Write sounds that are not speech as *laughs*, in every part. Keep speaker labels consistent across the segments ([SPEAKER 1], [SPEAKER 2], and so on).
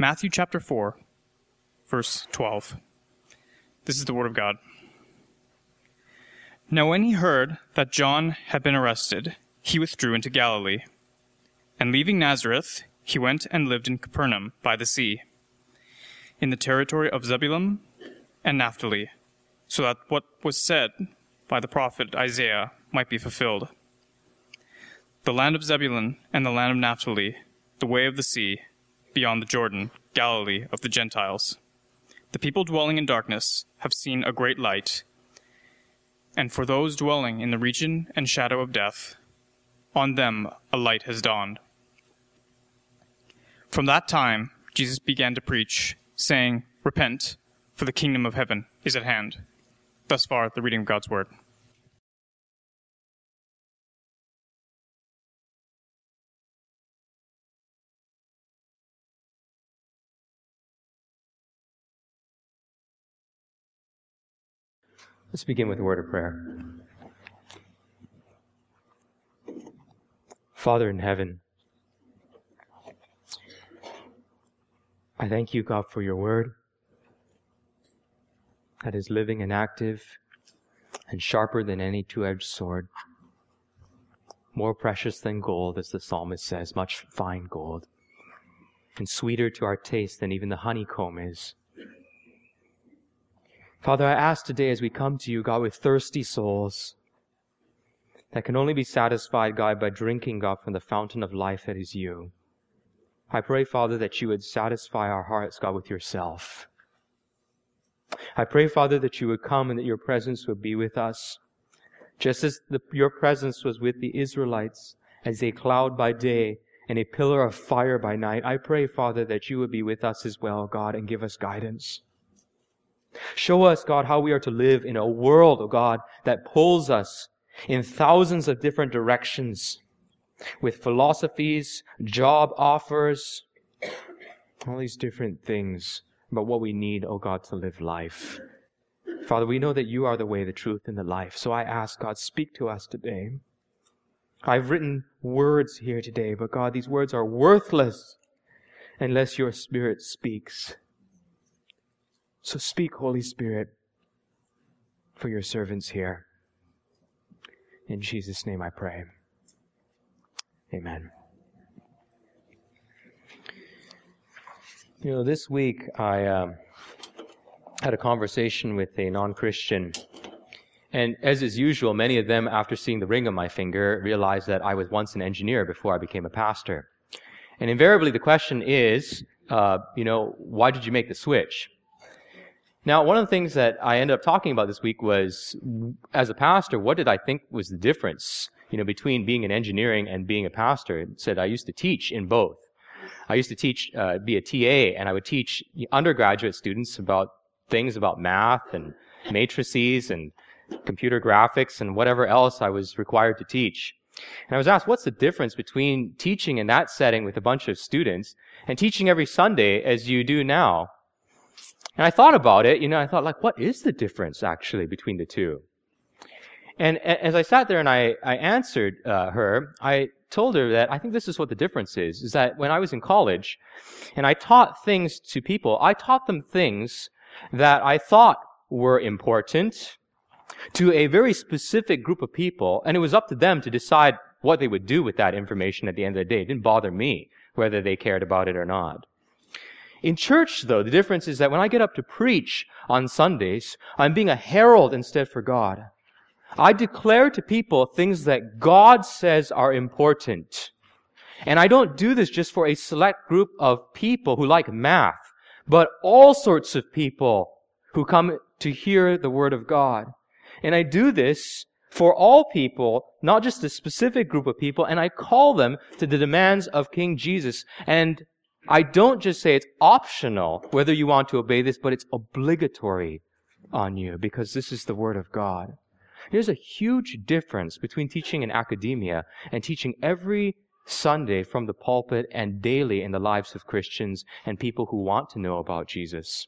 [SPEAKER 1] Matthew chapter 4, verse 12. This is the Word of God. Now, when he heard that John had been arrested, he withdrew into Galilee. And leaving Nazareth, he went and lived in Capernaum by the sea, in the territory of Zebulun and Naphtali, so that what was said by the prophet Isaiah might be fulfilled. The land of Zebulun and the land of Naphtali, the way of the sea, beyond the Jordan, Galilee of the Gentiles. The people dwelling in darkness have seen a great light, and for those dwelling in the region and shadow of death, on them a light has dawned. From that time, Jesus began to preach, saying, Repent, for the kingdom of heaven is at hand. Thus far, the reading of God's word.
[SPEAKER 2] Let's begin with a word of prayer. Father in heaven, I thank you, God, for your word that is living and active and sharper than any two edged sword, more precious than gold, as the psalmist says, much fine gold, and sweeter to our taste than even the honeycomb is. Father, I ask today as we come to you, God, with thirsty souls that can only be satisfied, God, by drinking, God, from the fountain of life that is you. I pray, Father, that you would satisfy our hearts, God, with yourself. I pray, Father, that you would come and that your presence would be with us, just as the, your presence was with the Israelites as a cloud by day and a pillar of fire by night. I pray, Father, that you would be with us as well, God, and give us guidance. Show us, God, how we are to live in a world, oh God, that pulls us in thousands of different directions with philosophies, job offers, all these different things about what we need, oh God, to live life. Father, we know that you are the way, the truth, and the life. So I ask, God, speak to us today. I've written words here today, but God, these words are worthless unless your Spirit speaks. So speak, Holy Spirit, for your servants here. In Jesus' name I pray. Amen. You know, this week I um, had a conversation with a non Christian. And as is usual, many of them, after seeing the ring on my finger, realized that I was once an engineer before I became a pastor. And invariably, the question is, uh, you know, why did you make the switch? Now, one of the things that I ended up talking about this week was, as a pastor, what did I think was the difference, you know, between being an engineering and being a pastor? It said I used to teach in both. I used to teach, uh, be a TA, and I would teach undergraduate students about things about math and matrices and computer graphics and whatever else I was required to teach. And I was asked, what's the difference between teaching in that setting with a bunch of students and teaching every Sunday as you do now? And I thought about it, you know, I thought, like, what is the difference actually between the two? And as I sat there and I, I answered uh, her, I told her that I think this is what the difference is, is that when I was in college and I taught things to people, I taught them things that I thought were important to a very specific group of people, and it was up to them to decide what they would do with that information at the end of the day. It didn't bother me whether they cared about it or not. In church, though, the difference is that when I get up to preach on Sundays, I'm being a herald instead for God. I declare to people things that God says are important. And I don't do this just for a select group of people who like math, but all sorts of people who come to hear the Word of God. And I do this for all people, not just a specific group of people, and I call them to the demands of King Jesus. And I don't just say it's optional whether you want to obey this, but it's obligatory on you because this is the Word of God. There's a huge difference between teaching in academia and teaching every Sunday from the pulpit and daily in the lives of Christians and people who want to know about Jesus.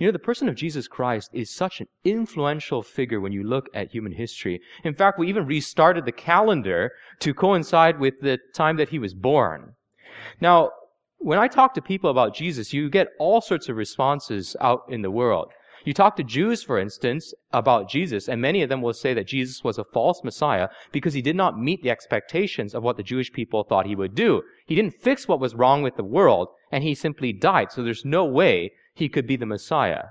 [SPEAKER 2] You know, the person of Jesus Christ is such an influential figure when you look at human history. In fact, we even restarted the calendar to coincide with the time that he was born. Now, when I talk to people about Jesus, you get all sorts of responses out in the world. You talk to Jews, for instance, about Jesus, and many of them will say that Jesus was a false Messiah because he did not meet the expectations of what the Jewish people thought he would do. He didn't fix what was wrong with the world, and he simply died, so there's no way he could be the Messiah.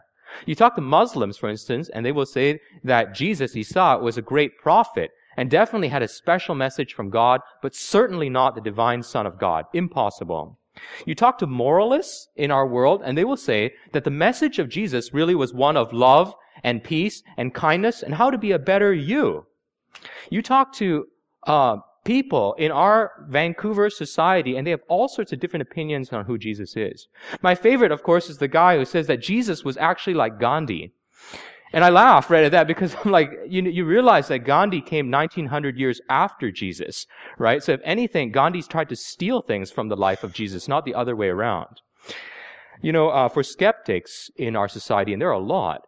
[SPEAKER 2] You talk to Muslims, for instance, and they will say that Jesus, Isa, was a great prophet and definitely had a special message from God, but certainly not the divine Son of God. Impossible. You talk to moralists in our world, and they will say that the message of Jesus really was one of love and peace and kindness and how to be a better you. You talk to uh, people in our Vancouver society, and they have all sorts of different opinions on who Jesus is. My favorite, of course, is the guy who says that Jesus was actually like Gandhi. And I laugh right at that because *laughs* I'm like, you, you realize that Gandhi came 1900 years after Jesus, right? So if anything, Gandhi's tried to steal things from the life of Jesus, not the other way around. You know, uh, for skeptics in our society, and there are a lot,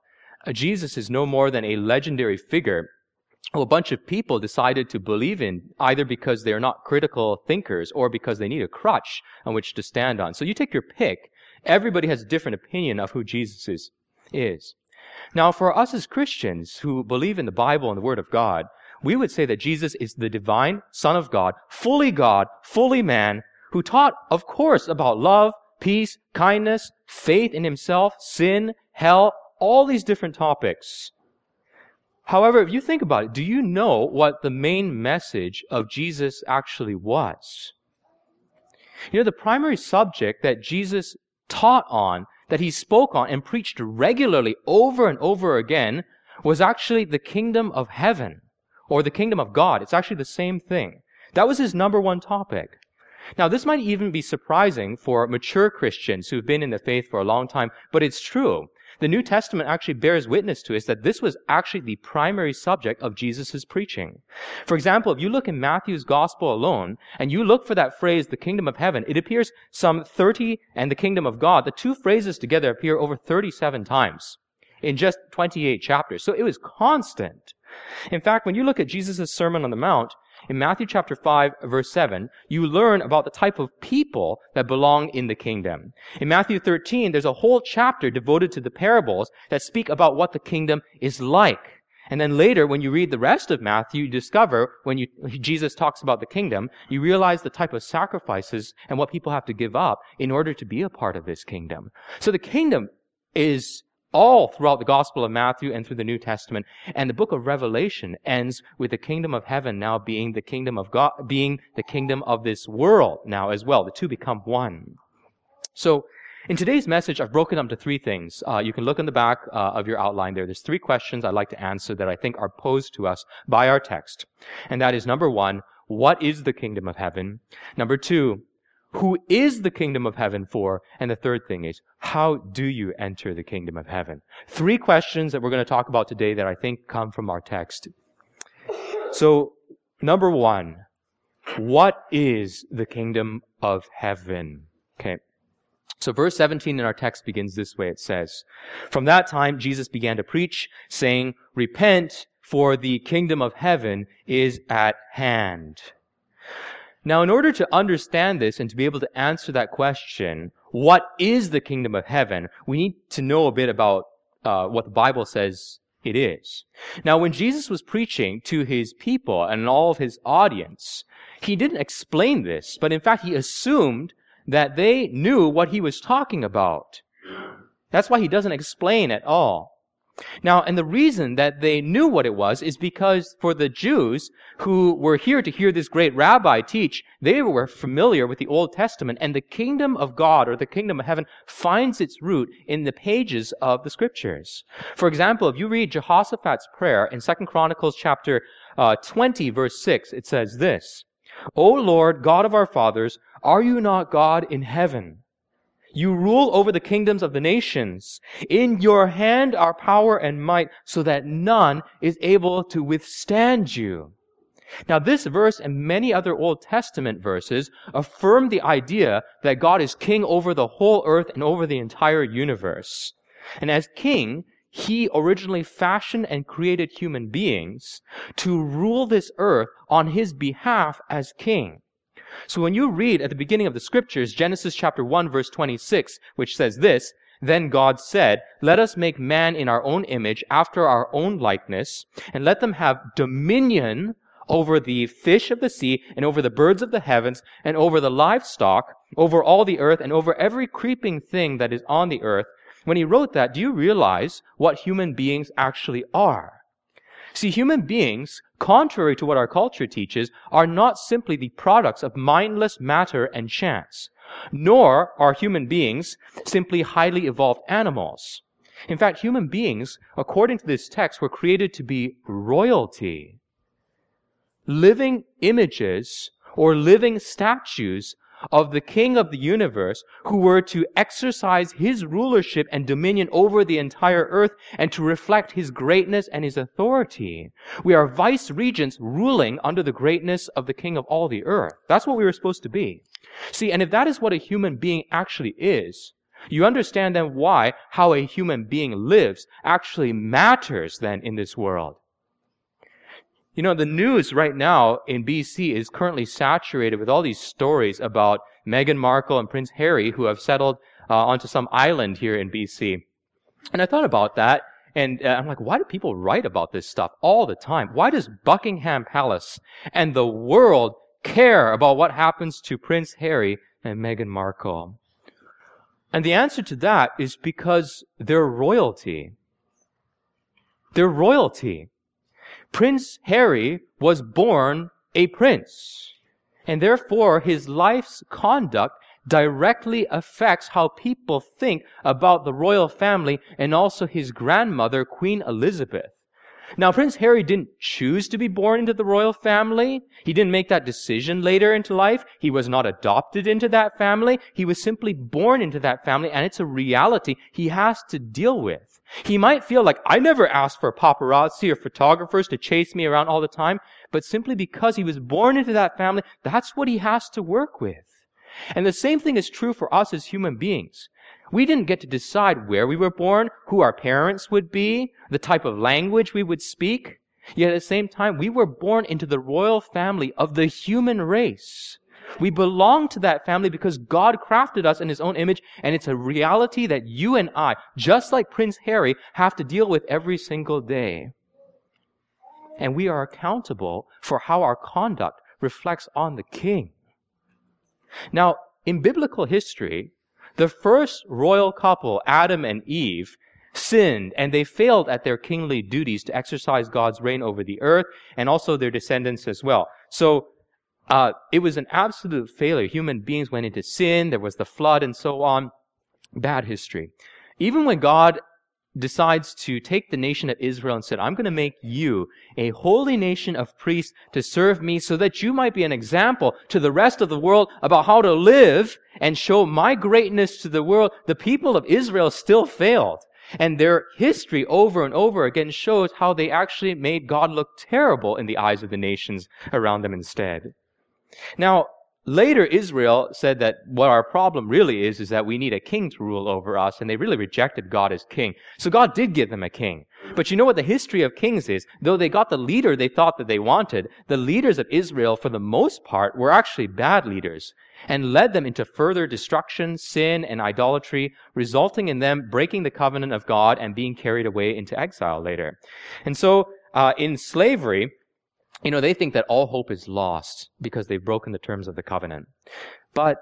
[SPEAKER 2] uh, Jesus is no more than a legendary figure who a bunch of people decided to believe in either because they're not critical thinkers or because they need a crutch on which to stand on. So you take your pick. Everybody has a different opinion of who Jesus is. is. Now, for us as Christians who believe in the Bible and the Word of God, we would say that Jesus is the divine Son of God, fully God, fully man, who taught, of course, about love, peace, kindness, faith in himself, sin, hell, all these different topics. However, if you think about it, do you know what the main message of Jesus actually was? You know, the primary subject that Jesus taught on that he spoke on and preached regularly over and over again was actually the kingdom of heaven or the kingdom of God. It's actually the same thing. That was his number one topic. Now, this might even be surprising for mature Christians who've been in the faith for a long time, but it's true. The New Testament actually bears witness to us that this was actually the primary subject of Jesus' preaching. For example, if you look in Matthew's gospel alone, and you look for that phrase, the kingdom of heaven, it appears some 30 and the kingdom of God. The two phrases together appear over 37 times in just 28 chapters. So it was constant. In fact, when you look at Jesus' Sermon on the Mount, in Matthew chapter 5 verse 7, you learn about the type of people that belong in the kingdom. In Matthew 13, there's a whole chapter devoted to the parables that speak about what the kingdom is like. And then later, when you read the rest of Matthew, you discover when you, *laughs* Jesus talks about the kingdom, you realize the type of sacrifices and what people have to give up in order to be a part of this kingdom. So the kingdom is all throughout the Gospel of Matthew and through the New Testament. And the book of Revelation ends with the kingdom of heaven now being the kingdom of God, being the kingdom of this world now as well. The two become one. So, in today's message, I've broken up into three things. Uh, you can look in the back uh, of your outline there. There's three questions I'd like to answer that I think are posed to us by our text. And that is number one, what is the kingdom of heaven? Number two, who is the kingdom of heaven for? And the third thing is, how do you enter the kingdom of heaven? Three questions that we're going to talk about today that I think come from our text. So, number one, what is the kingdom of heaven? Okay. So verse 17 in our text begins this way. It says, From that time Jesus began to preach, saying, Repent, for the kingdom of heaven is at hand. Now, in order to understand this and to be able to answer that question, what is the kingdom of heaven? We need to know a bit about uh, what the Bible says it is. Now, when Jesus was preaching to his people and all of his audience, he didn't explain this, but in fact, he assumed that they knew what he was talking about. That's why he doesn't explain at all. Now, and the reason that they knew what it was is because for the Jews who were here to hear this great rabbi teach, they were familiar with the Old Testament and the kingdom of God or the kingdom of heaven finds its root in the pages of the scriptures. For example, if you read Jehoshaphat's prayer in 2 Chronicles chapter uh, 20 verse 6, it says this, O Lord, God of our fathers, are you not God in heaven? You rule over the kingdoms of the nations. In your hand are power and might, so that none is able to withstand you. Now, this verse and many other Old Testament verses affirm the idea that God is king over the whole earth and over the entire universe. And as king, he originally fashioned and created human beings to rule this earth on his behalf as king. So when you read at the beginning of the scriptures, Genesis chapter 1 verse 26, which says this, then God said, Let us make man in our own image, after our own likeness, and let them have dominion over the fish of the sea, and over the birds of the heavens, and over the livestock, over all the earth, and over every creeping thing that is on the earth. When he wrote that, do you realize what human beings actually are? See, human beings, contrary to what our culture teaches, are not simply the products of mindless matter and chance, nor are human beings simply highly evolved animals. In fact, human beings, according to this text, were created to be royalty living images or living statues of the King of the universe who were to exercise his rulership and dominion over the entire earth and to reflect his greatness and his authority. We are vice regents ruling under the greatness of the King of all the earth. That's what we were supposed to be. See, and if that is what a human being actually is, you understand then why how a human being lives actually matters then in this world. You know, the news right now in BC is currently saturated with all these stories about Meghan Markle and Prince Harry who have settled uh, onto some island here in BC. And I thought about that, and uh, I'm like, why do people write about this stuff all the time? Why does Buckingham Palace and the world care about what happens to Prince Harry and Meghan Markle? And the answer to that is because they're royalty. They're royalty. Prince Harry was born a prince. And therefore, his life's conduct directly affects how people think about the royal family and also his grandmother, Queen Elizabeth. Now, Prince Harry didn't choose to be born into the royal family. He didn't make that decision later into life. He was not adopted into that family. He was simply born into that family, and it's a reality he has to deal with. He might feel like, I never asked for paparazzi or photographers to chase me around all the time, but simply because he was born into that family, that's what he has to work with. And the same thing is true for us as human beings. We didn't get to decide where we were born, who our parents would be, the type of language we would speak. Yet at the same time, we were born into the royal family of the human race. We belong to that family because God crafted us in His own image, and it's a reality that you and I, just like Prince Harry, have to deal with every single day. And we are accountable for how our conduct reflects on the king. Now, in biblical history, the first royal couple, Adam and Eve, sinned and they failed at their kingly duties to exercise God's reign over the earth and also their descendants as well. So uh, it was an absolute failure. Human beings went into sin. There was the flood and so on. Bad history. Even when God decides to take the nation of Israel and said, I'm going to make you a holy nation of priests to serve me so that you might be an example to the rest of the world about how to live and show my greatness to the world. The people of Israel still failed. And their history over and over again shows how they actually made God look terrible in the eyes of the nations around them instead. Now, later Israel said that what our problem really is, is that we need a king to rule over us, and they really rejected God as king. So God did give them a king. But you know what the history of kings is? Though they got the leader they thought that they wanted, the leaders of Israel, for the most part, were actually bad leaders and led them into further destruction, sin, and idolatry, resulting in them breaking the covenant of God and being carried away into exile later. And so, uh, in slavery, you know, they think that all hope is lost because they've broken the terms of the covenant. But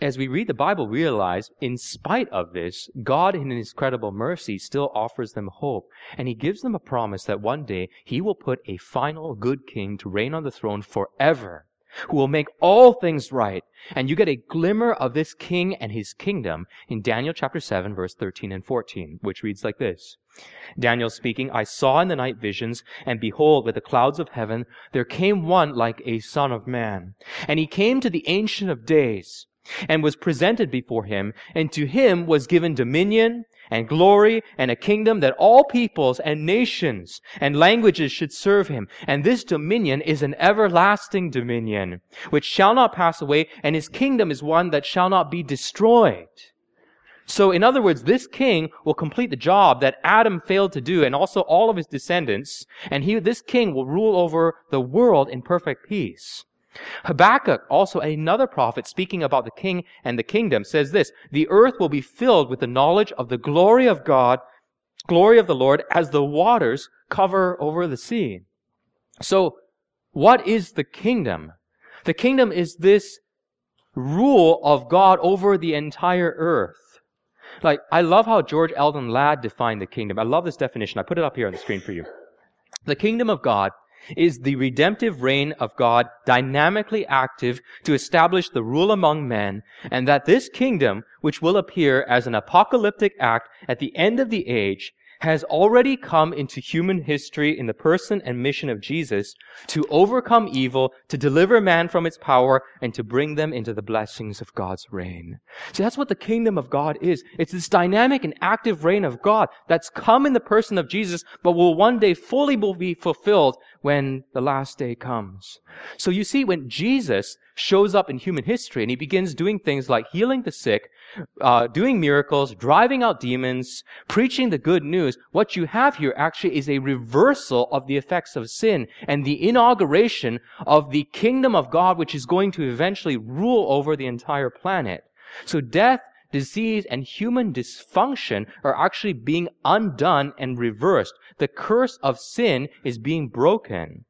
[SPEAKER 2] as we read the Bible, realize, in spite of this, God in His credible mercy still offers them hope. And He gives them a promise that one day He will put a final good king to reign on the throne forever who will make all things right. And you get a glimmer of this king and his kingdom in Daniel chapter 7 verse 13 and 14, which reads like this. Daniel speaking, I saw in the night visions, and behold, with the clouds of heaven, there came one like a son of man. And he came to the ancient of days, and was presented before him, and to him was given dominion and glory and a kingdom that all peoples and nations and languages should serve him. And this dominion is an everlasting dominion, which shall not pass away, and his kingdom is one that shall not be destroyed. So, in other words, this king will complete the job that Adam failed to do, and also all of his descendants, and he, this king will rule over the world in perfect peace. Habakkuk, also another prophet speaking about the king and the kingdom, says this The earth will be filled with the knowledge of the glory of God, glory of the Lord, as the waters cover over the sea. So, what is the kingdom? The kingdom is this rule of God over the entire earth. Like, I love how George Eldon Ladd defined the kingdom. I love this definition. I put it up here on the screen for you. The kingdom of God is the redemptive reign of God dynamically active to establish the rule among men, and that this kingdom, which will appear as an apocalyptic act at the end of the age, has already come into human history in the person and mission of Jesus to overcome evil, to deliver man from its power, and to bring them into the blessings of God's reign. See, that's what the kingdom of God is. It's this dynamic and active reign of God that's come in the person of Jesus, but will one day fully be fulfilled when the last day comes. So you see, when Jesus shows up in human history and he begins doing things like healing the sick, uh, doing miracles, driving out demons, preaching the good news, what you have here actually is a reversal of the effects of sin and the inauguration of the kingdom of God, which is going to eventually rule over the entire planet. So death, disease, and human dysfunction are actually being undone and reversed. The curse of sin is being broken.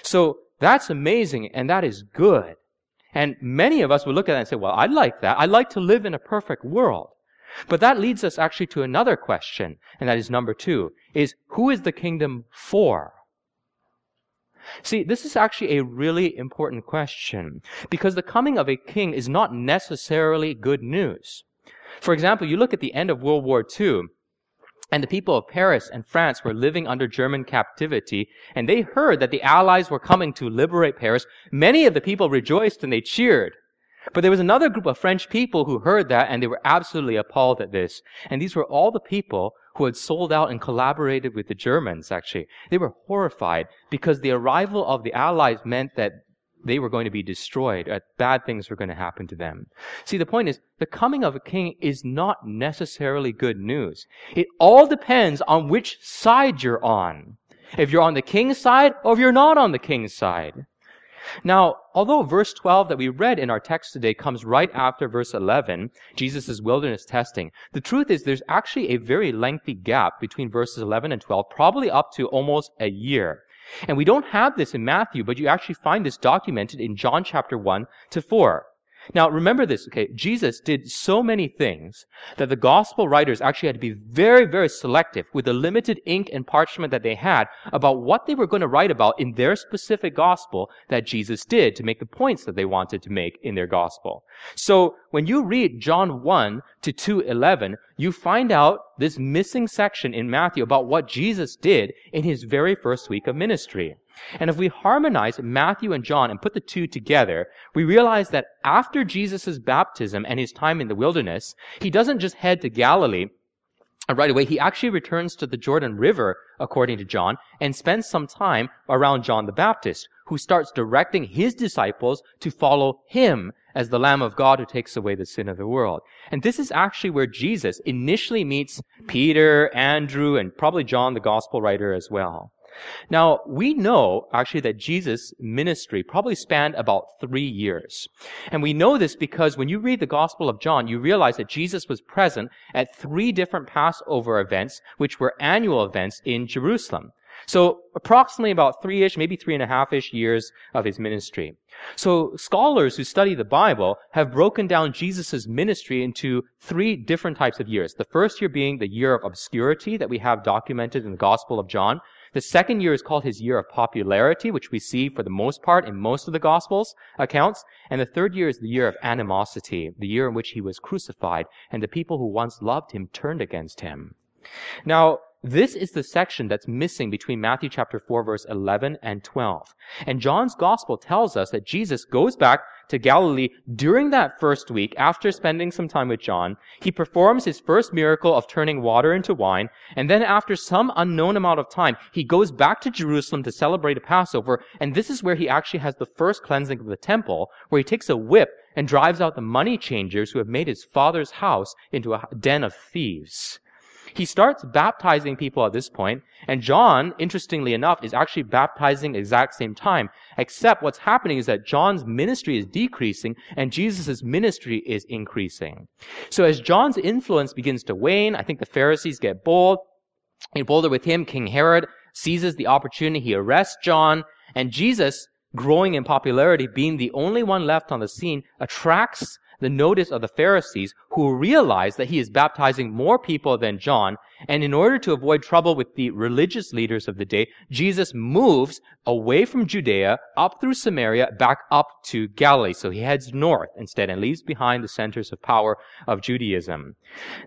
[SPEAKER 2] So that's amazing and that is good. And many of us would look at that and say, well, I'd like that. I'd like to live in a perfect world. But that leads us actually to another question, and that is number two, is who is the kingdom for? See, this is actually a really important question because the coming of a king is not necessarily good news. For example, you look at the end of World War II, and the people of Paris and France were living under German captivity, and they heard that the Allies were coming to liberate Paris. Many of the people rejoiced and they cheered. But there was another group of French people who heard that and they were absolutely appalled at this. And these were all the people who had sold out and collaborated with the Germans, actually. They were horrified because the arrival of the Allies meant that they were going to be destroyed, uh, bad things were going to happen to them. See, the point is, the coming of a king is not necessarily good news. It all depends on which side you're on. If you're on the king's side or if you're not on the king's side. Now, although verse 12 that we read in our text today comes right after verse 11, Jesus' wilderness testing, the truth is there's actually a very lengthy gap between verses 11 and 12, probably up to almost a year. And we don't have this in Matthew, but you actually find this documented in John chapter 1 to 4. Now, remember this, okay? Jesus did so many things that the gospel writers actually had to be very, very selective with the limited ink and parchment that they had about what they were going to write about in their specific gospel that Jesus did to make the points that they wanted to make in their gospel. So, when you read John 1 to 2:11, you find out this missing section in Matthew about what Jesus did in his very first week of ministry. And if we harmonize Matthew and John and put the two together, we realize that after Jesus' baptism and his time in the wilderness, he doesn't just head to Galilee right away. He actually returns to the Jordan River, according to John, and spends some time around John the Baptist, who starts directing his disciples to follow him as the Lamb of God who takes away the sin of the world. And this is actually where Jesus initially meets Peter, Andrew, and probably John the gospel writer as well. Now, we know actually that Jesus' ministry probably spanned about three years. And we know this because when you read the Gospel of John, you realize that Jesus was present at three different Passover events, which were annual events in Jerusalem. So approximately about three-ish, maybe three and a half-ish years of his ministry. So scholars who study the Bible have broken down Jesus' ministry into three different types of years. The first year being the year of obscurity that we have documented in the Gospel of John. The second year is called his year of popularity, which we see for the most part in most of the Gospels accounts. And the third year is the year of animosity, the year in which he was crucified, and the people who once loved him turned against him. Now, this is the section that's missing between Matthew chapter 4 verse 11 and 12. And John's gospel tells us that Jesus goes back to Galilee during that first week after spending some time with John. He performs his first miracle of turning water into wine. And then after some unknown amount of time, he goes back to Jerusalem to celebrate a Passover. And this is where he actually has the first cleansing of the temple, where he takes a whip and drives out the money changers who have made his father's house into a den of thieves. He starts baptizing people at this point, and John, interestingly enough, is actually baptizing exact same time, except what's happening is that John's ministry is decreasing and Jesus' ministry is increasing. So as John's influence begins to wane, I think the Pharisees get bold. And bolder with him, King Herod seizes the opportunity, he arrests John, and Jesus, growing in popularity, being the only one left on the scene, attracts the notice of the Pharisees who realize that he is baptizing more people than John. And in order to avoid trouble with the religious leaders of the day, Jesus moves away from Judea, up through Samaria, back up to Galilee. So he heads north instead and leaves behind the centers of power of Judaism.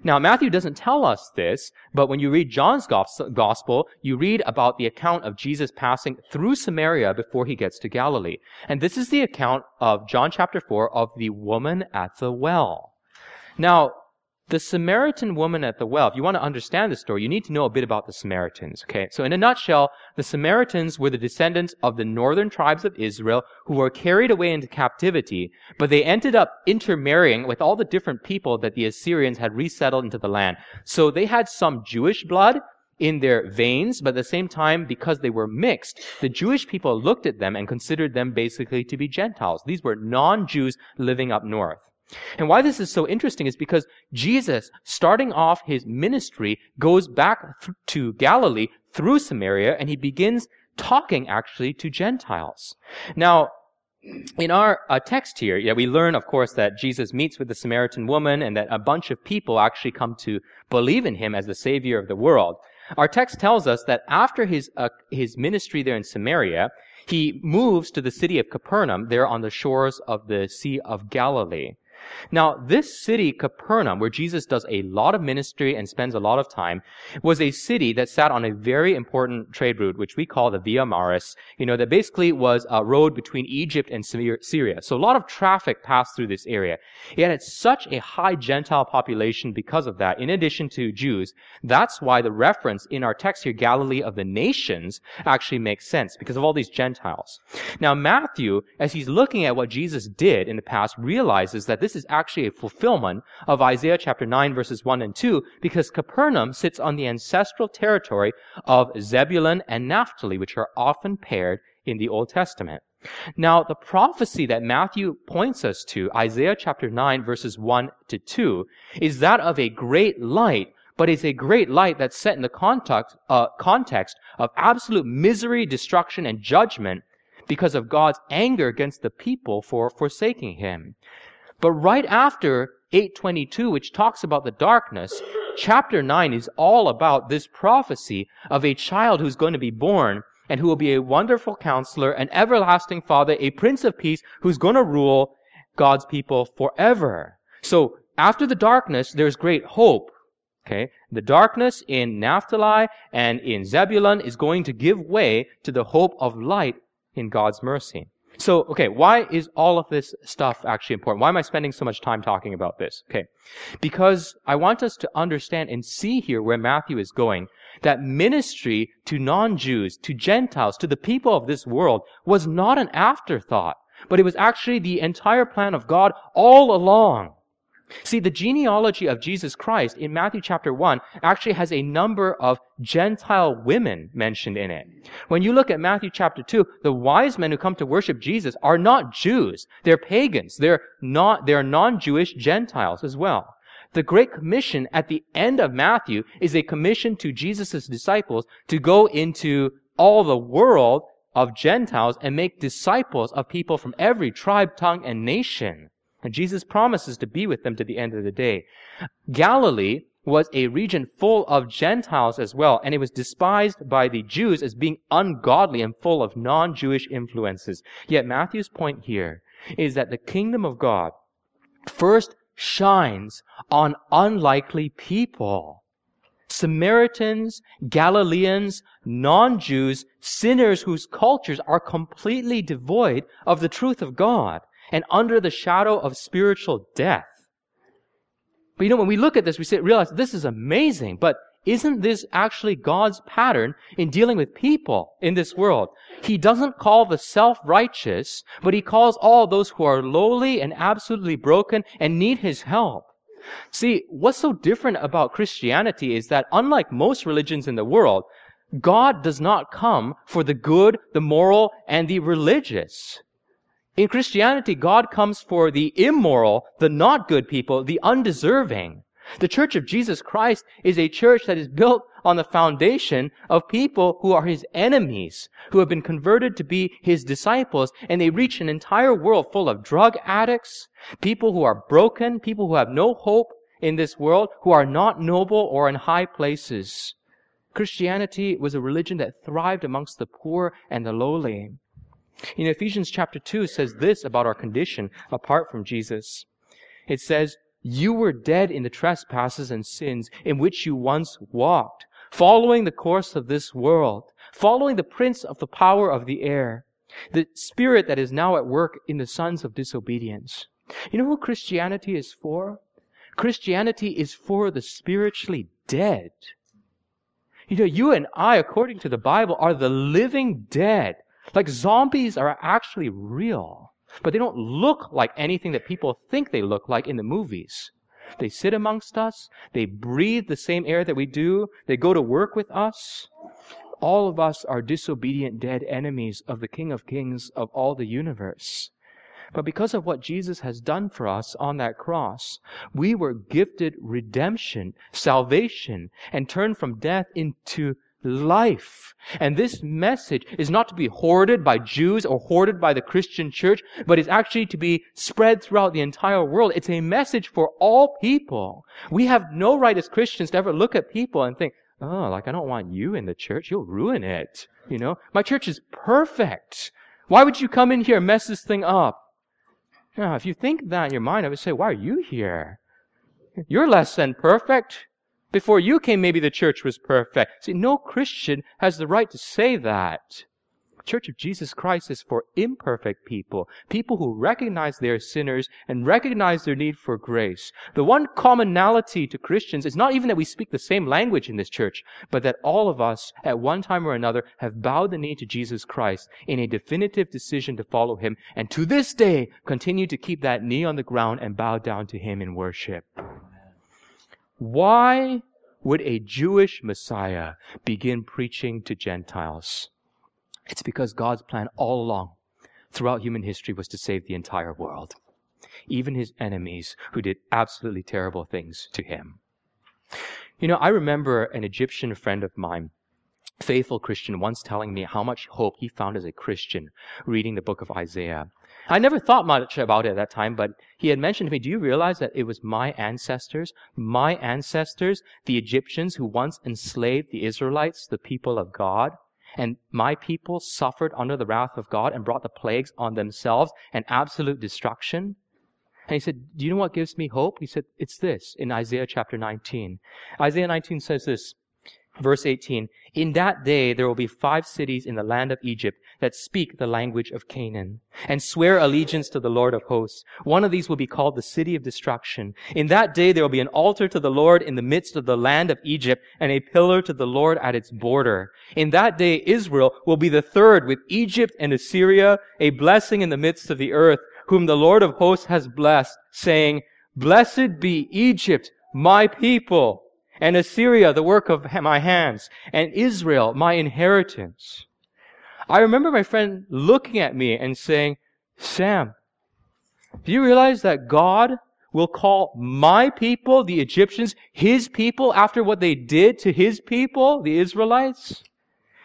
[SPEAKER 2] Now, Matthew doesn't tell us this, but when you read John's gospel, you read about the account of Jesus passing through Samaria before he gets to Galilee. And this is the account of John chapter 4 of the woman at the well. Now, the Samaritan woman at the well, if you want to understand the story, you need to know a bit about the Samaritans, okay? So in a nutshell, the Samaritans were the descendants of the northern tribes of Israel who were carried away into captivity, but they ended up intermarrying with all the different people that the Assyrians had resettled into the land. So they had some Jewish blood in their veins, but at the same time, because they were mixed, the Jewish people looked at them and considered them basically to be Gentiles. These were non-Jews living up north. And why this is so interesting is because Jesus, starting off his ministry, goes back th- to Galilee through Samaria and he begins talking actually to Gentiles. Now, in our uh, text here, yeah, we learn, of course, that Jesus meets with the Samaritan woman and that a bunch of people actually come to believe in him as the savior of the world. Our text tells us that after his, uh, his ministry there in Samaria, he moves to the city of Capernaum there on the shores of the Sea of Galilee. Now, this city, Capernaum, where Jesus does a lot of ministry and spends a lot of time, was a city that sat on a very important trade route, which we call the Via Maris, you know, that basically was a road between Egypt and Syria. So a lot of traffic passed through this area. It had such a high Gentile population because of that, in addition to Jews. That's why the reference in our text here, Galilee of the nations, actually makes sense, because of all these Gentiles. Now, Matthew, as he's looking at what Jesus did in the past, realizes that this is actually a fulfillment of Isaiah chapter 9 verses 1 and 2 because Capernaum sits on the ancestral territory of Zebulun and Naphtali, which are often paired in the Old Testament. Now, the prophecy that Matthew points us to, Isaiah chapter 9 verses 1 to 2, is that of a great light but it's a great light that's set in the context, uh, context of absolute misery, destruction, and judgment because of God's anger against the people for forsaking him. But right after 822, which talks about the darkness, chapter 9 is all about this prophecy of a child who's going to be born and who will be a wonderful counselor, an everlasting father, a prince of peace who's going to rule God's people forever. So after the darkness, there's great hope. Okay? The darkness in Naphtali and in Zebulun is going to give way to the hope of light in God's mercy. So, okay, why is all of this stuff actually important? Why am I spending so much time talking about this? Okay. Because I want us to understand and see here where Matthew is going that ministry to non-Jews, to Gentiles, to the people of this world was not an afterthought, but it was actually the entire plan of God all along. See, the genealogy of Jesus Christ in Matthew chapter 1 actually has a number of Gentile women mentioned in it. When you look at Matthew chapter 2, the wise men who come to worship Jesus are not Jews. They're pagans. They're not, they're non-Jewish Gentiles as well. The Great Commission at the end of Matthew is a commission to Jesus' disciples to go into all the world of Gentiles and make disciples of people from every tribe, tongue, and nation. And Jesus promises to be with them to the end of the day. Galilee was a region full of Gentiles as well, and it was despised by the Jews as being ungodly and full of non-Jewish influences. Yet Matthew's point here is that the kingdom of God first shines on unlikely people. Samaritans, Galileans, non-Jews, sinners whose cultures are completely devoid of the truth of God and under the shadow of spiritual death. But you know, when we look at this, we realize this is amazing, but isn't this actually God's pattern in dealing with people in this world? He doesn't call the self-righteous, but he calls all those who are lowly and absolutely broken and need his help. See, what's so different about Christianity is that unlike most religions in the world, God does not come for the good, the moral, and the religious. In Christianity, God comes for the immoral, the not good people, the undeserving. The Church of Jesus Christ is a church that is built on the foundation of people who are his enemies, who have been converted to be his disciples, and they reach an entire world full of drug addicts, people who are broken, people who have no hope in this world, who are not noble or in high places. Christianity was a religion that thrived amongst the poor and the lowly. In Ephesians chapter 2 says this about our condition apart from Jesus. It says, you were dead in the trespasses and sins in which you once walked, following the course of this world, following the prince of the power of the air, the spirit that is now at work in the sons of disobedience. You know who Christianity is for? Christianity is for the spiritually dead. You know, you and I, according to the Bible, are the living dead. Like zombies are actually real. But they don't look like anything that people think they look like in the movies. They sit amongst us. They breathe the same air that we do. They go to work with us. All of us are disobedient, dead enemies of the King of Kings of all the universe. But because of what Jesus has done for us on that cross, we were gifted redemption, salvation, and turned from death into life. And this message is not to be hoarded by Jews or hoarded by the Christian church, but is actually to be spread throughout the entire world. It's a message for all people. We have no right as Christians to ever look at people and think, oh, like I don't want you in the church. You'll ruin it. You know, my church is perfect. Why would you come in here and mess this thing up? Now, if you think that in your mind, I would say, why are you here? You're less than perfect. Before you came, maybe the church was perfect. See, no Christian has the right to say that. The Church of Jesus Christ is for imperfect people, people who recognize they're sinners and recognize their need for grace. The one commonality to Christians is not even that we speak the same language in this church, but that all of us, at one time or another, have bowed the knee to Jesus Christ in a definitive decision to follow Him, and to this day continue to keep that knee on the ground and bow down to Him in worship. Why would a Jewish Messiah begin preaching to Gentiles? It's because God's plan all along, throughout human history, was to save the entire world, even his enemies who did absolutely terrible things to him. You know, I remember an Egyptian friend of mine faithful Christian once telling me how much hope he found as a Christian reading the book of Isaiah. I never thought much about it at that time, but he had mentioned to me, do you realize that it was my ancestors, my ancestors, the Egyptians who once enslaved the Israelites, the people of God? And my people suffered under the wrath of God and brought the plagues on themselves and absolute destruction? And he said, Do you know what gives me hope? He said, It's this in Isaiah chapter 19. Isaiah 19 says this, verse 18 In that day there will be five cities in the land of Egypt that speak the language of Canaan and swear allegiance to the Lord of hosts. One of these will be called the city of destruction. In that day there will be an altar to the Lord in the midst of the land of Egypt and a pillar to the Lord at its border. In that day Israel will be the third with Egypt and Assyria, a blessing in the midst of the earth, whom the Lord of hosts has blessed, saying, Blessed be Egypt, my people, and Assyria, the work of my hands, and Israel, my inheritance. I remember my friend looking at me and saying, Sam, do you realize that God will call my people, the Egyptians, his people after what they did to his people, the Israelites?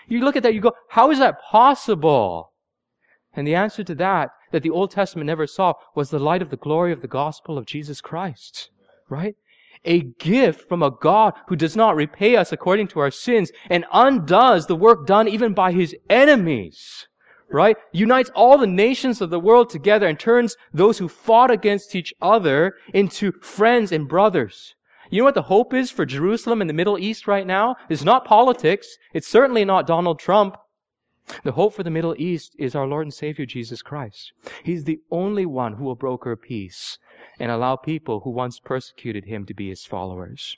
[SPEAKER 2] You look at that, you go, how is that possible? And the answer to that, that the Old Testament never saw, was the light of the glory of the gospel of Jesus Christ. Right? A gift from a God who does not repay us according to our sins and undoes the work done even by his enemies. Right? Unites all the nations of the world together and turns those who fought against each other into friends and brothers. You know what the hope is for Jerusalem and the Middle East right now? It's not politics. It's certainly not Donald Trump. The hope for the Middle East is our Lord and Savior Jesus Christ. He's the only one who will broker peace and allow people who once persecuted him to be his followers.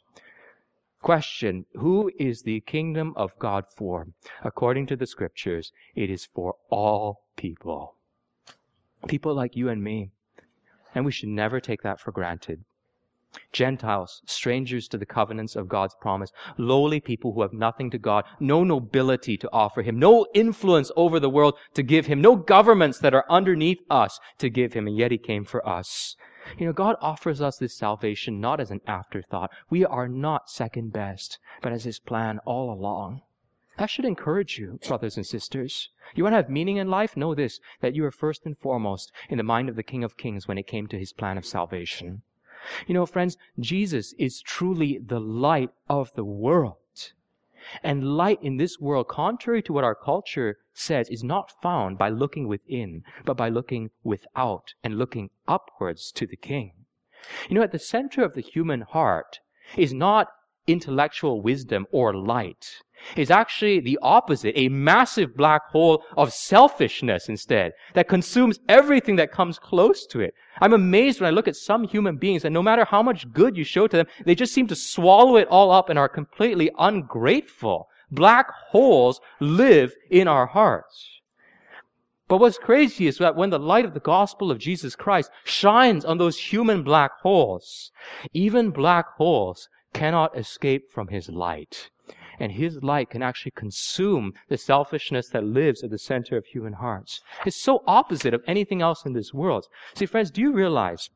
[SPEAKER 2] Question Who is the kingdom of God for? According to the scriptures, it is for all people. People like you and me. And we should never take that for granted. Gentiles, strangers to the covenants of God's promise, lowly people who have nothing to God, no nobility to offer Him, no influence over the world to give Him, no governments that are underneath us to give Him, and yet He came for us. You know, God offers us this salvation not as an afterthought. We are not second best, but as His plan all along. That should encourage you, brothers and sisters. You want to have meaning in life? Know this, that you are first and foremost in the mind of the King of Kings when it came to His plan of salvation. You know, friends, Jesus is truly the light of the world. And light in this world, contrary to what our culture says, is not found by looking within, but by looking without and looking upwards to the King. You know, at the center of the human heart is not intellectual wisdom or light is actually the opposite, a massive black hole of selfishness instead, that consumes everything that comes close to it. I'm amazed when I look at some human beings and no matter how much good you show to them, they just seem to swallow it all up and are completely ungrateful. Black holes live in our hearts. But what's crazy is that when the light of the gospel of Jesus Christ shines on those human black holes, even black holes cannot escape from his light and his light can actually consume the selfishness that lives at the center of human hearts. It's so opposite of anything else in this world. See, friends, do you realize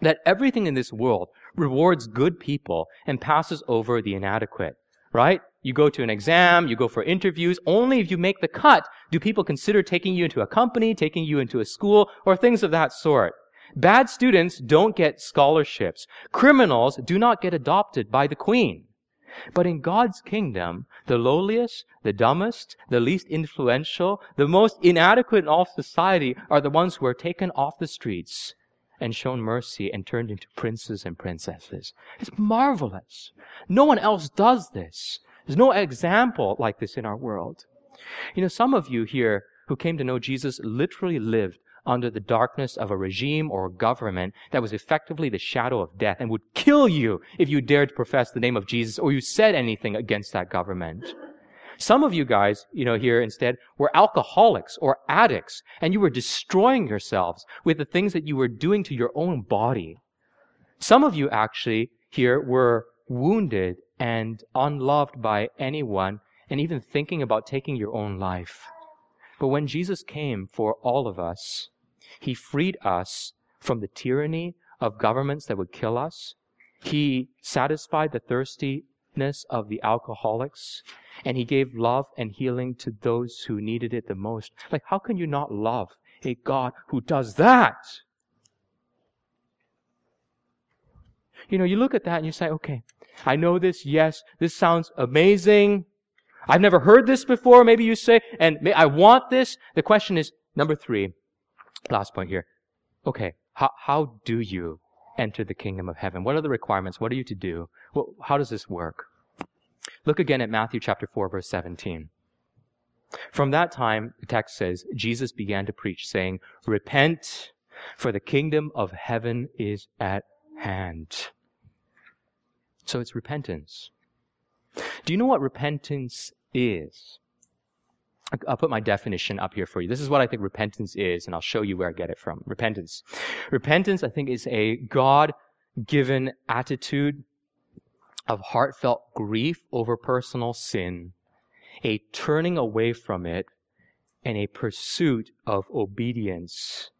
[SPEAKER 2] that everything in this world rewards good people and passes over the inadequate? Right? You go to an exam, you go for interviews. Only if you make the cut do people consider taking you into a company, taking you into a school, or things of that sort. Bad students don't get scholarships. Criminals do not get adopted by the queen. But in God's kingdom, the lowliest, the dumbest, the least influential, the most inadequate in all society are the ones who are taken off the streets and shown mercy and turned into princes and princesses. It's marvelous. No one else does this. There's no example like this in our world. You know, some of you here who came to know Jesus literally lived under the darkness of a regime or a government that was effectively the shadow of death and would kill you if you dared to profess the name of Jesus or you said anything against that government. Some of you guys, you know, here instead were alcoholics or addicts and you were destroying yourselves with the things that you were doing to your own body. Some of you actually here were wounded and unloved by anyone and even thinking about taking your own life. But when Jesus came for all of us, he freed us from the tyranny of governments that would kill us. He satisfied the thirstiness of the alcoholics, and he gave love and healing to those who needed it the most. Like, how can you not love a God who does that? You know, you look at that and you say, okay, I know this, yes, this sounds amazing. I've never heard this before, maybe you say, and I want this. The question is, number three, last point here. Okay, how, how do you enter the kingdom of heaven? What are the requirements? What are you to do? Well, how does this work? Look again at Matthew chapter 4, verse 17. From that time, the text says, Jesus began to preach, saying, Repent, for the kingdom of heaven is at hand. So it's repentance. Do you know what repentance is? I'll put my definition up here for you. This is what I think repentance is, and I'll show you where I get it from. Repentance. Repentance, I think, is a God given attitude of heartfelt grief over personal sin, a turning away from it, and a pursuit of obedience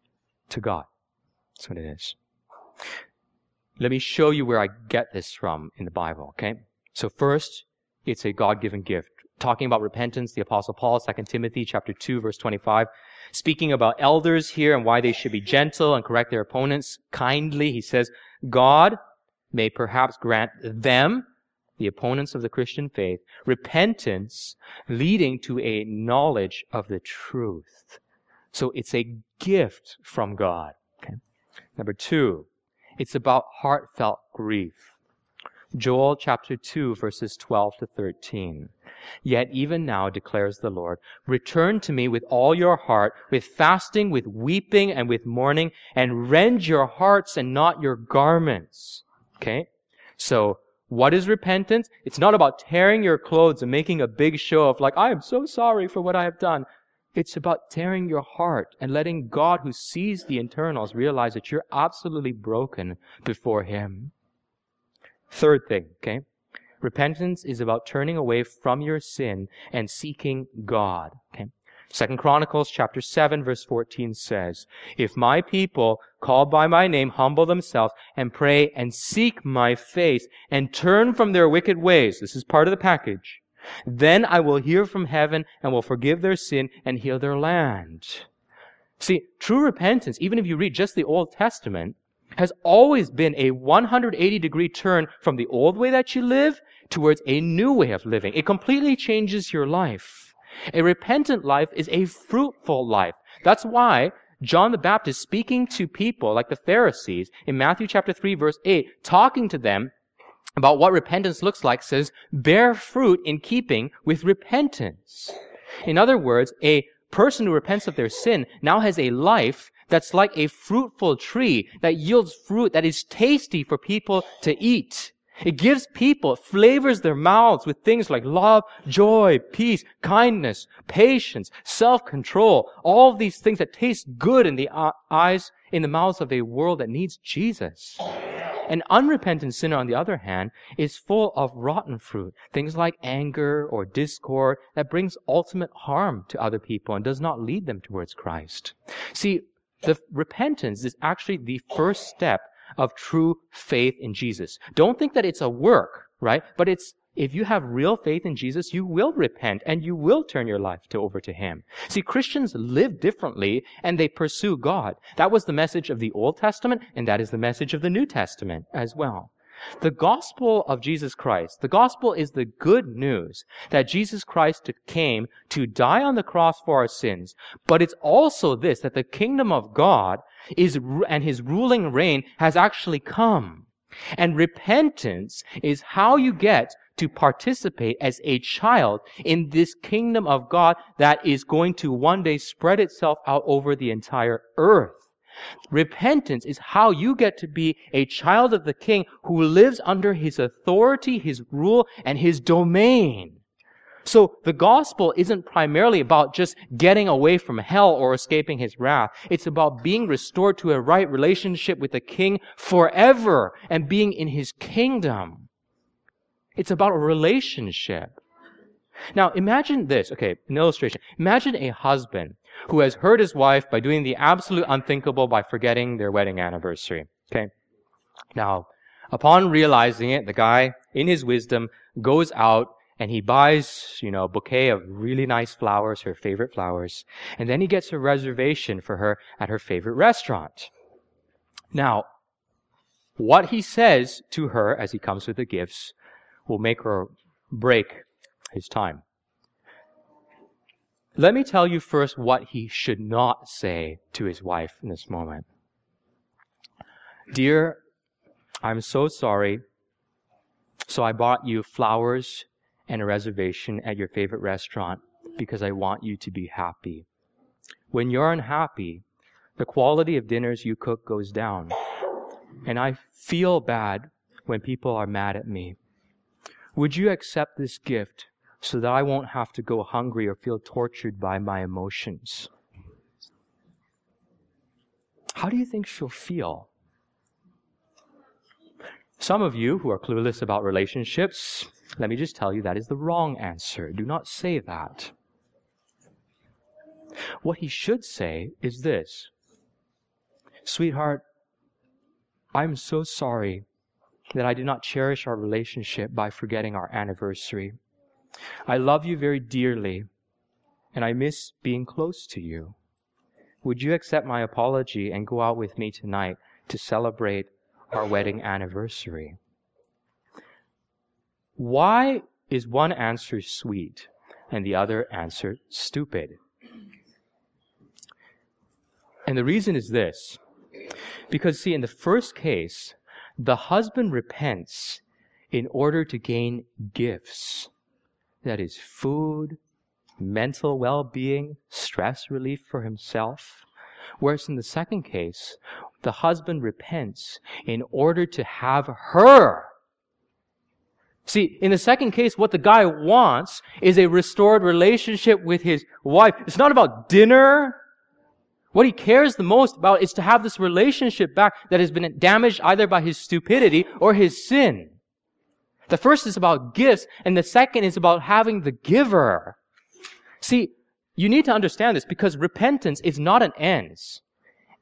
[SPEAKER 2] to God. That's what it is. Let me show you where I get this from in the Bible, okay? So first, it's a God-given gift. Talking about repentance, the apostle Paul, 2 Timothy chapter 2 verse 25, speaking about elders here and why they should be gentle and correct their opponents kindly, he says, God may perhaps grant them, the opponents of the Christian faith, repentance leading to a knowledge of the truth. So it's a gift from God. Okay. Number two, it's about heartfelt grief. Joel chapter 2 verses 12 to 13. Yet even now declares the Lord, return to me with all your heart, with fasting, with weeping, and with mourning, and rend your hearts and not your garments. Okay? So, what is repentance? It's not about tearing your clothes and making a big show of like, I am so sorry for what I have done. It's about tearing your heart and letting God who sees the internals realize that you're absolutely broken before Him. Third thing, okay? Repentance is about turning away from your sin and seeking God, okay? Second Chronicles chapter 7 verse 14 says, If my people called by my name humble themselves and pray and seek my face and turn from their wicked ways, this is part of the package, then I will hear from heaven and will forgive their sin and heal their land. See, true repentance, even if you read just the Old Testament, has always been a 180 degree turn from the old way that you live towards a new way of living. It completely changes your life. A repentant life is a fruitful life. That's why John the Baptist speaking to people like the Pharisees in Matthew chapter 3 verse 8, talking to them about what repentance looks like says, bear fruit in keeping with repentance. In other words, a person who repents of their sin now has a life that's like a fruitful tree that yields fruit that is tasty for people to eat. It gives people, flavors their mouths with things like love, joy, peace, kindness, patience, self-control, all these things that taste good in the eyes, in the mouths of a world that needs Jesus. An unrepentant sinner, on the other hand, is full of rotten fruit, things like anger or discord that brings ultimate harm to other people and does not lead them towards Christ. See, the repentance is actually the first step of true faith in Jesus. Don't think that it's a work, right? But it's if you have real faith in Jesus, you will repent and you will turn your life to over to Him. See, Christians live differently and they pursue God. That was the message of the Old Testament and that is the message of the New Testament as well. The gospel of Jesus Christ, the gospel is the good news that Jesus Christ came to die on the cross for our sins. But it's also this, that the kingdom of God is, and his ruling reign has actually come. And repentance is how you get to participate as a child in this kingdom of God that is going to one day spread itself out over the entire earth. Repentance is how you get to be a child of the king who lives under his authority, his rule, and his domain. So the gospel isn't primarily about just getting away from hell or escaping his wrath. It's about being restored to a right relationship with the king forever and being in his kingdom. It's about a relationship. Now imagine this, okay, an illustration. Imagine a husband who has hurt his wife by doing the absolute unthinkable by forgetting their wedding anniversary. Okay? Now, upon realizing it, the guy, in his wisdom, goes out and he buys, you know, a bouquet of really nice flowers, her favorite flowers, and then he gets a reservation for her at her favorite restaurant. Now, what he says to her as he comes with the gifts will make her break his time. Let me tell you first what he should not say to his wife in this moment. Dear, I'm so sorry. So I bought you flowers and a reservation at your favorite restaurant because I want you to be happy. When you're unhappy, the quality of dinners you cook goes down. And I feel bad when people are mad at me. Would you accept this gift so that I won't have to go hungry or feel tortured by my emotions. How do you think she'll feel? Some of you who are clueless about relationships, let me just tell you that is the wrong answer. Do not say that. What he should say is this Sweetheart, I'm so sorry that I did not cherish our relationship by forgetting our anniversary. I love you very dearly, and I miss being close to you. Would you accept my apology and go out with me tonight to celebrate our wedding anniversary? Why is one answer sweet and the other answer stupid? And the reason is this. Because, see, in the first case, the husband repents in order to gain gifts that is food, mental well being, stress relief for himself. Whereas in the second case, the husband repents in order to have her. See, in the second case, what the guy wants is a restored relationship with his wife. It's not about dinner. What he cares the most about is to have this relationship back that has been damaged either by his stupidity or his sin. The first is about gifts, and the second is about having the giver. See, you need to understand this because repentance is not an ends.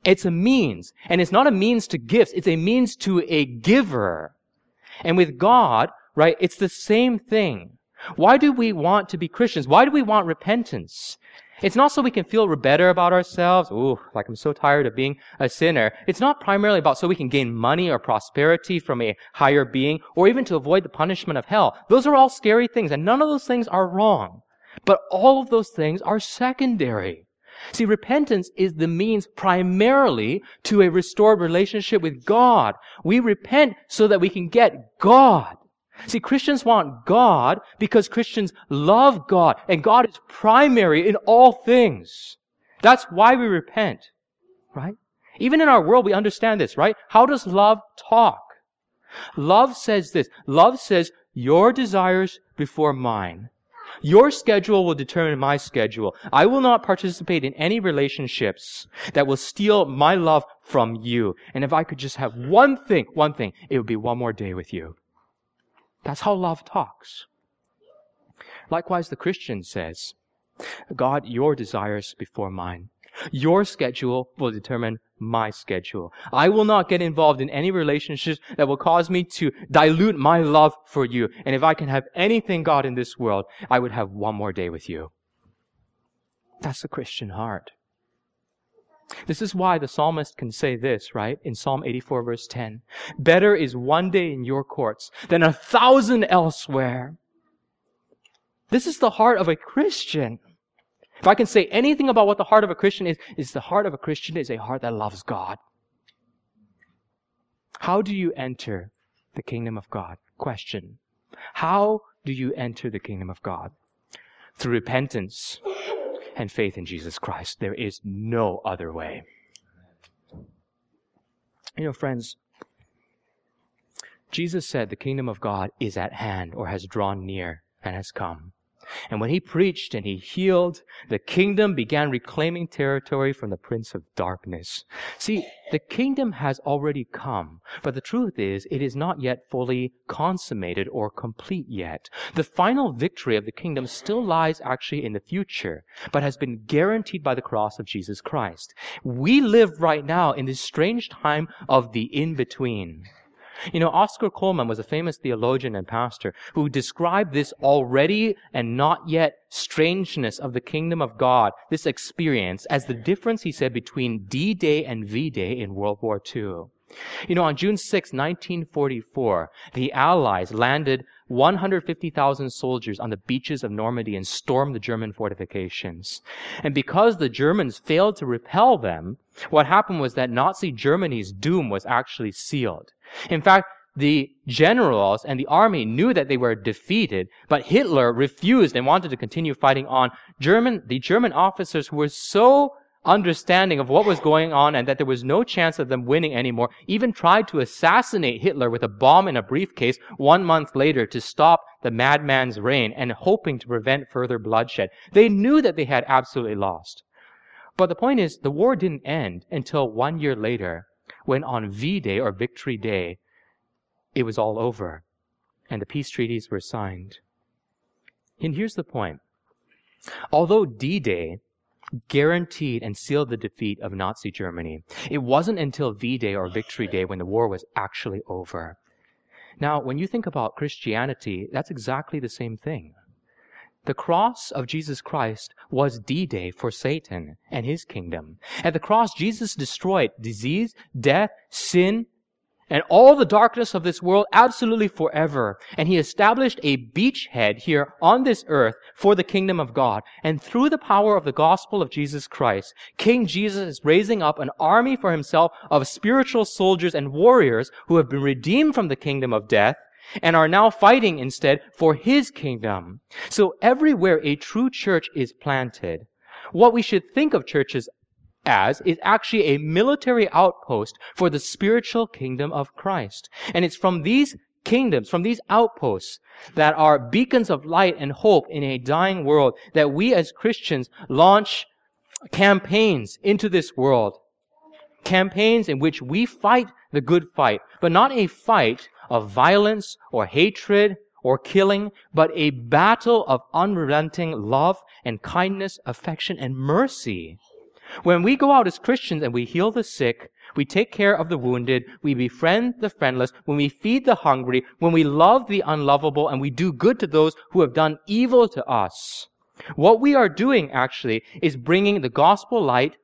[SPEAKER 2] It's a means. And it's not a means to gifts, it's a means to a giver. And with God, right, it's the same thing. Why do we want to be Christians? Why do we want repentance? It's not so we can feel better about ourselves. Ooh, like I'm so tired of being a sinner. It's not primarily about so we can gain money or prosperity from a higher being or even to avoid the punishment of hell. Those are all scary things and none of those things are wrong. But all of those things are secondary. See, repentance is the means primarily to a restored relationship with God. We repent so that we can get God. See, Christians want God because Christians love God and God is primary in all things. That's why we repent, right? Even in our world, we understand this, right? How does love talk? Love says this. Love says, your desires before mine. Your schedule will determine my schedule. I will not participate in any relationships that will steal my love from you. And if I could just have one thing, one thing, it would be one more day with you. That's how love talks. Likewise, the Christian says, God, your desires before mine. Your schedule will determine my schedule. I will not get involved in any relationships that will cause me to dilute my love for you. And if I can have anything, God, in this world, I would have one more day with you. That's the Christian heart. This is why the psalmist can say this, right? In Psalm 84 verse 10. Better is one day in your courts than a thousand elsewhere. This is the heart of a Christian. If I can say anything about what the heart of a Christian is, is the heart of a Christian is a heart that loves God. How do you enter the kingdom of God? Question. How do you enter the kingdom of God? Through repentance and faith in Jesus Christ. There is no other way. You know, friends, Jesus said the kingdom of God is at hand or has drawn near and has come. And when he preached and he healed, the kingdom began reclaiming territory from the prince of darkness. See, the kingdom has already come, but the truth is, it is not yet fully consummated or complete yet. The final victory of the kingdom still lies actually in the future, but has been guaranteed by the cross of Jesus Christ. We live right now in this strange time of the in-between. You know, Oscar Cullmann was a famous theologian and pastor who described this already and not yet strangeness of the kingdom of God, this experience, as the difference, he said, between D-Day and V-Day in World War II. You know, on June 6, 1944, the Allies landed 150,000 soldiers on the beaches of Normandy and stormed the German fortifications. And because the Germans failed to repel them, what happened was that Nazi Germany's doom was actually sealed. In fact, the generals and the army knew that they were defeated, but Hitler refused and wanted to continue fighting on. German, the German officers were so understanding of what was going on and that there was no chance of them winning anymore, even tried to assassinate Hitler with a bomb in a briefcase one month later to stop the madman's reign and hoping to prevent further bloodshed. They knew that they had absolutely lost. But the point is, the war didn't end until one year later, when on V-Day or Victory Day, it was all over and the peace treaties were signed. And here's the point. Although D-Day guaranteed and sealed the defeat of Nazi Germany. It wasn't until V-Day or Victory Day when the war was actually over. Now, when you think about Christianity, that's exactly the same thing. The cross of Jesus Christ was D-Day for Satan and his kingdom. At the cross, Jesus destroyed disease, death, sin, and all the darkness of this world absolutely forever. And he established a beachhead here on this earth for the kingdom of God. And through the power of the gospel of Jesus Christ, King Jesus is raising up an army for himself of spiritual soldiers and warriors who have been redeemed from the kingdom of death and are now fighting instead for his kingdom. So everywhere a true church is planted, what we should think of churches as is actually a military outpost for the spiritual kingdom of Christ. And it's from these kingdoms, from these outposts that are beacons of light and hope in a dying world that we as Christians launch campaigns into this world. Campaigns in which we fight the good fight, but not a fight of violence or hatred or killing, but a battle of unrelenting love and kindness, affection, and mercy. When we go out as Christians and we heal the sick, we take care of the wounded, we befriend the friendless, when we feed the hungry, when we love the unlovable, and we do good to those who have done evil to us, what we are doing actually is bringing the gospel light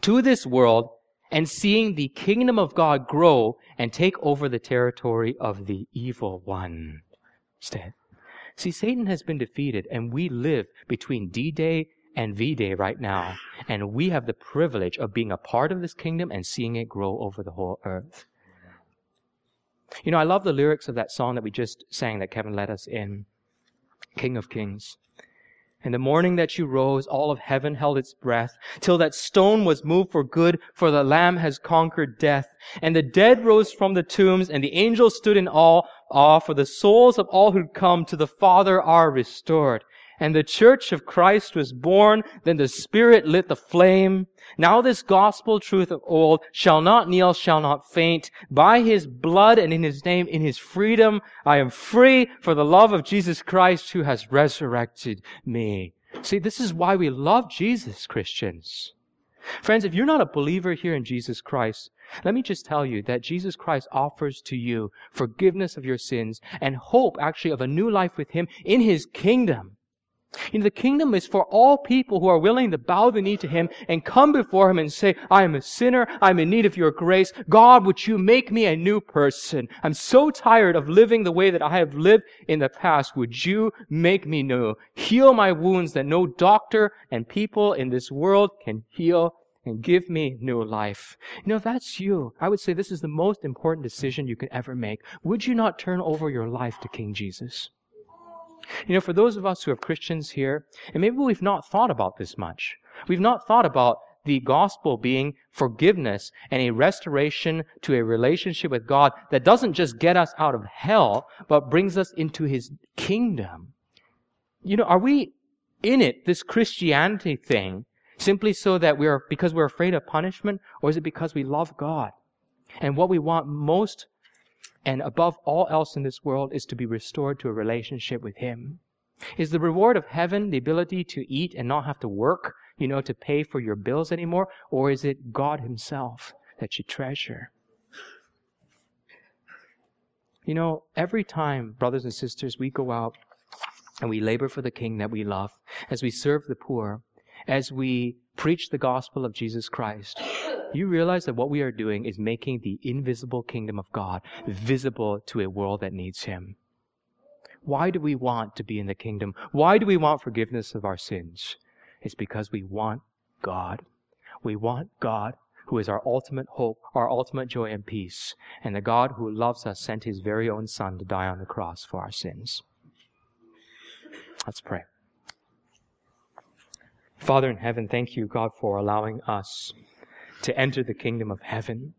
[SPEAKER 2] to this world and seeing the kingdom of God grow and take over the territory of the evil one instead. See, Satan has been defeated, and we live between D Day and V Day right now. And we have the privilege of being a part of this kingdom and seeing it grow over the whole earth. You know, I love the lyrics of that song that we just sang that Kevin led us in King of Kings. In the morning that you rose, all of heaven held its breath, till that stone was moved for good, for the Lamb has conquered death. And the dead rose from the tombs, and the angels stood in awe, awe, for the souls of all who come to the Father are restored and the church of Christ was born, then the Spirit lit the flame. Now this gospel truth of old shall not kneel, shall not faint. By his blood and in his name, in his freedom, I am free for the love of Jesus Christ who has resurrected me. See, this is why we love Jesus, Christians. Friends, if you're not a believer here in Jesus Christ, let me just tell you that Jesus Christ offers to you forgiveness of your sins and hope actually of a new life with Him in His kingdom. You know, the kingdom is for all people who are willing to bow the knee to Him and come before Him and say, I am a sinner. I'm in need of your grace. God, would you make me a new person? I'm so tired of living the way that I have lived in the past. Would you make me new? Heal my wounds that no doctor and people in this world can heal and give me new life. You know, that's you, I would say this is the most important decision you can ever make. Would you not turn over your life to King Jesus? You know, for those of us who are Christians here, and maybe we've not thought about this much, we've not thought about the gospel being forgiveness and a restoration to a relationship with God that doesn't just get us out of hell, but brings us into his kingdom. You know, are we in it, this Christianity thing, simply so that we're, because we're afraid of punishment, or is it because we love God? And what we want most and above all else in this world is to be restored to a relationship with Him. Is the reward of heaven the ability to eat and not have to work, you know, to pay for your bills anymore? Or is it God Himself that you treasure? You know, every time, brothers and sisters, we go out and we labor for the King that we love, as we serve the poor, as we preach the gospel of Jesus Christ, you realize that what we are doing is making the invisible kingdom of God visible to a world that needs Him. Why do we want to be in the kingdom? Why do we want forgiveness of our sins? It's because we want God. We want God who is our ultimate hope, our ultimate joy and peace. And the God who loves us sent his very own Son to die on the cross for our sins. Let's pray. Father in heaven, thank you, God, for allowing us to enter the kingdom of heaven.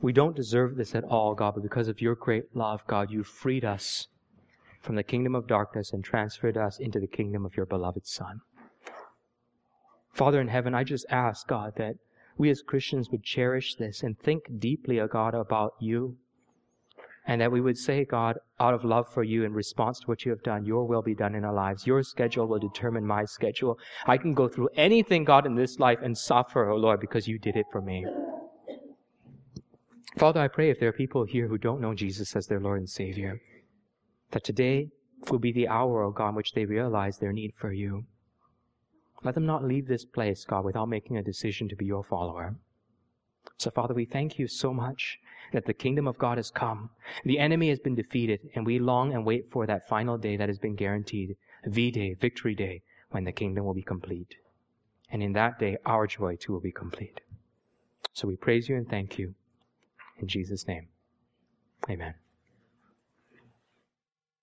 [SPEAKER 2] We don't deserve this at all, God, but because of your great love, God, you freed us from the kingdom of darkness and transferred us into the kingdom of your beloved Son. Father in heaven, I just ask, God, that we as Christians would cherish this and think deeply, O God, about you and that we would say, God, out of love for you in response to what you have done, your will be done in our lives. Your schedule will determine my schedule. I can go through anything, God, in this life and suffer, oh Lord, because you did it for me. Father, I pray if there are people here who don't know Jesus as their Lord and Savior, that today will be the hour, O oh God, in which they realize their need for you. Let them not leave this place, God, without making a decision to be your follower. So, Father, we thank you so much that the kingdom of God has come. The enemy has been defeated, and we long and wait for that final day that has been guaranteed V Day, Victory Day, when the kingdom will be complete. And in that day, our joy too will be complete. So we praise you and thank you. In Jesus' name, amen.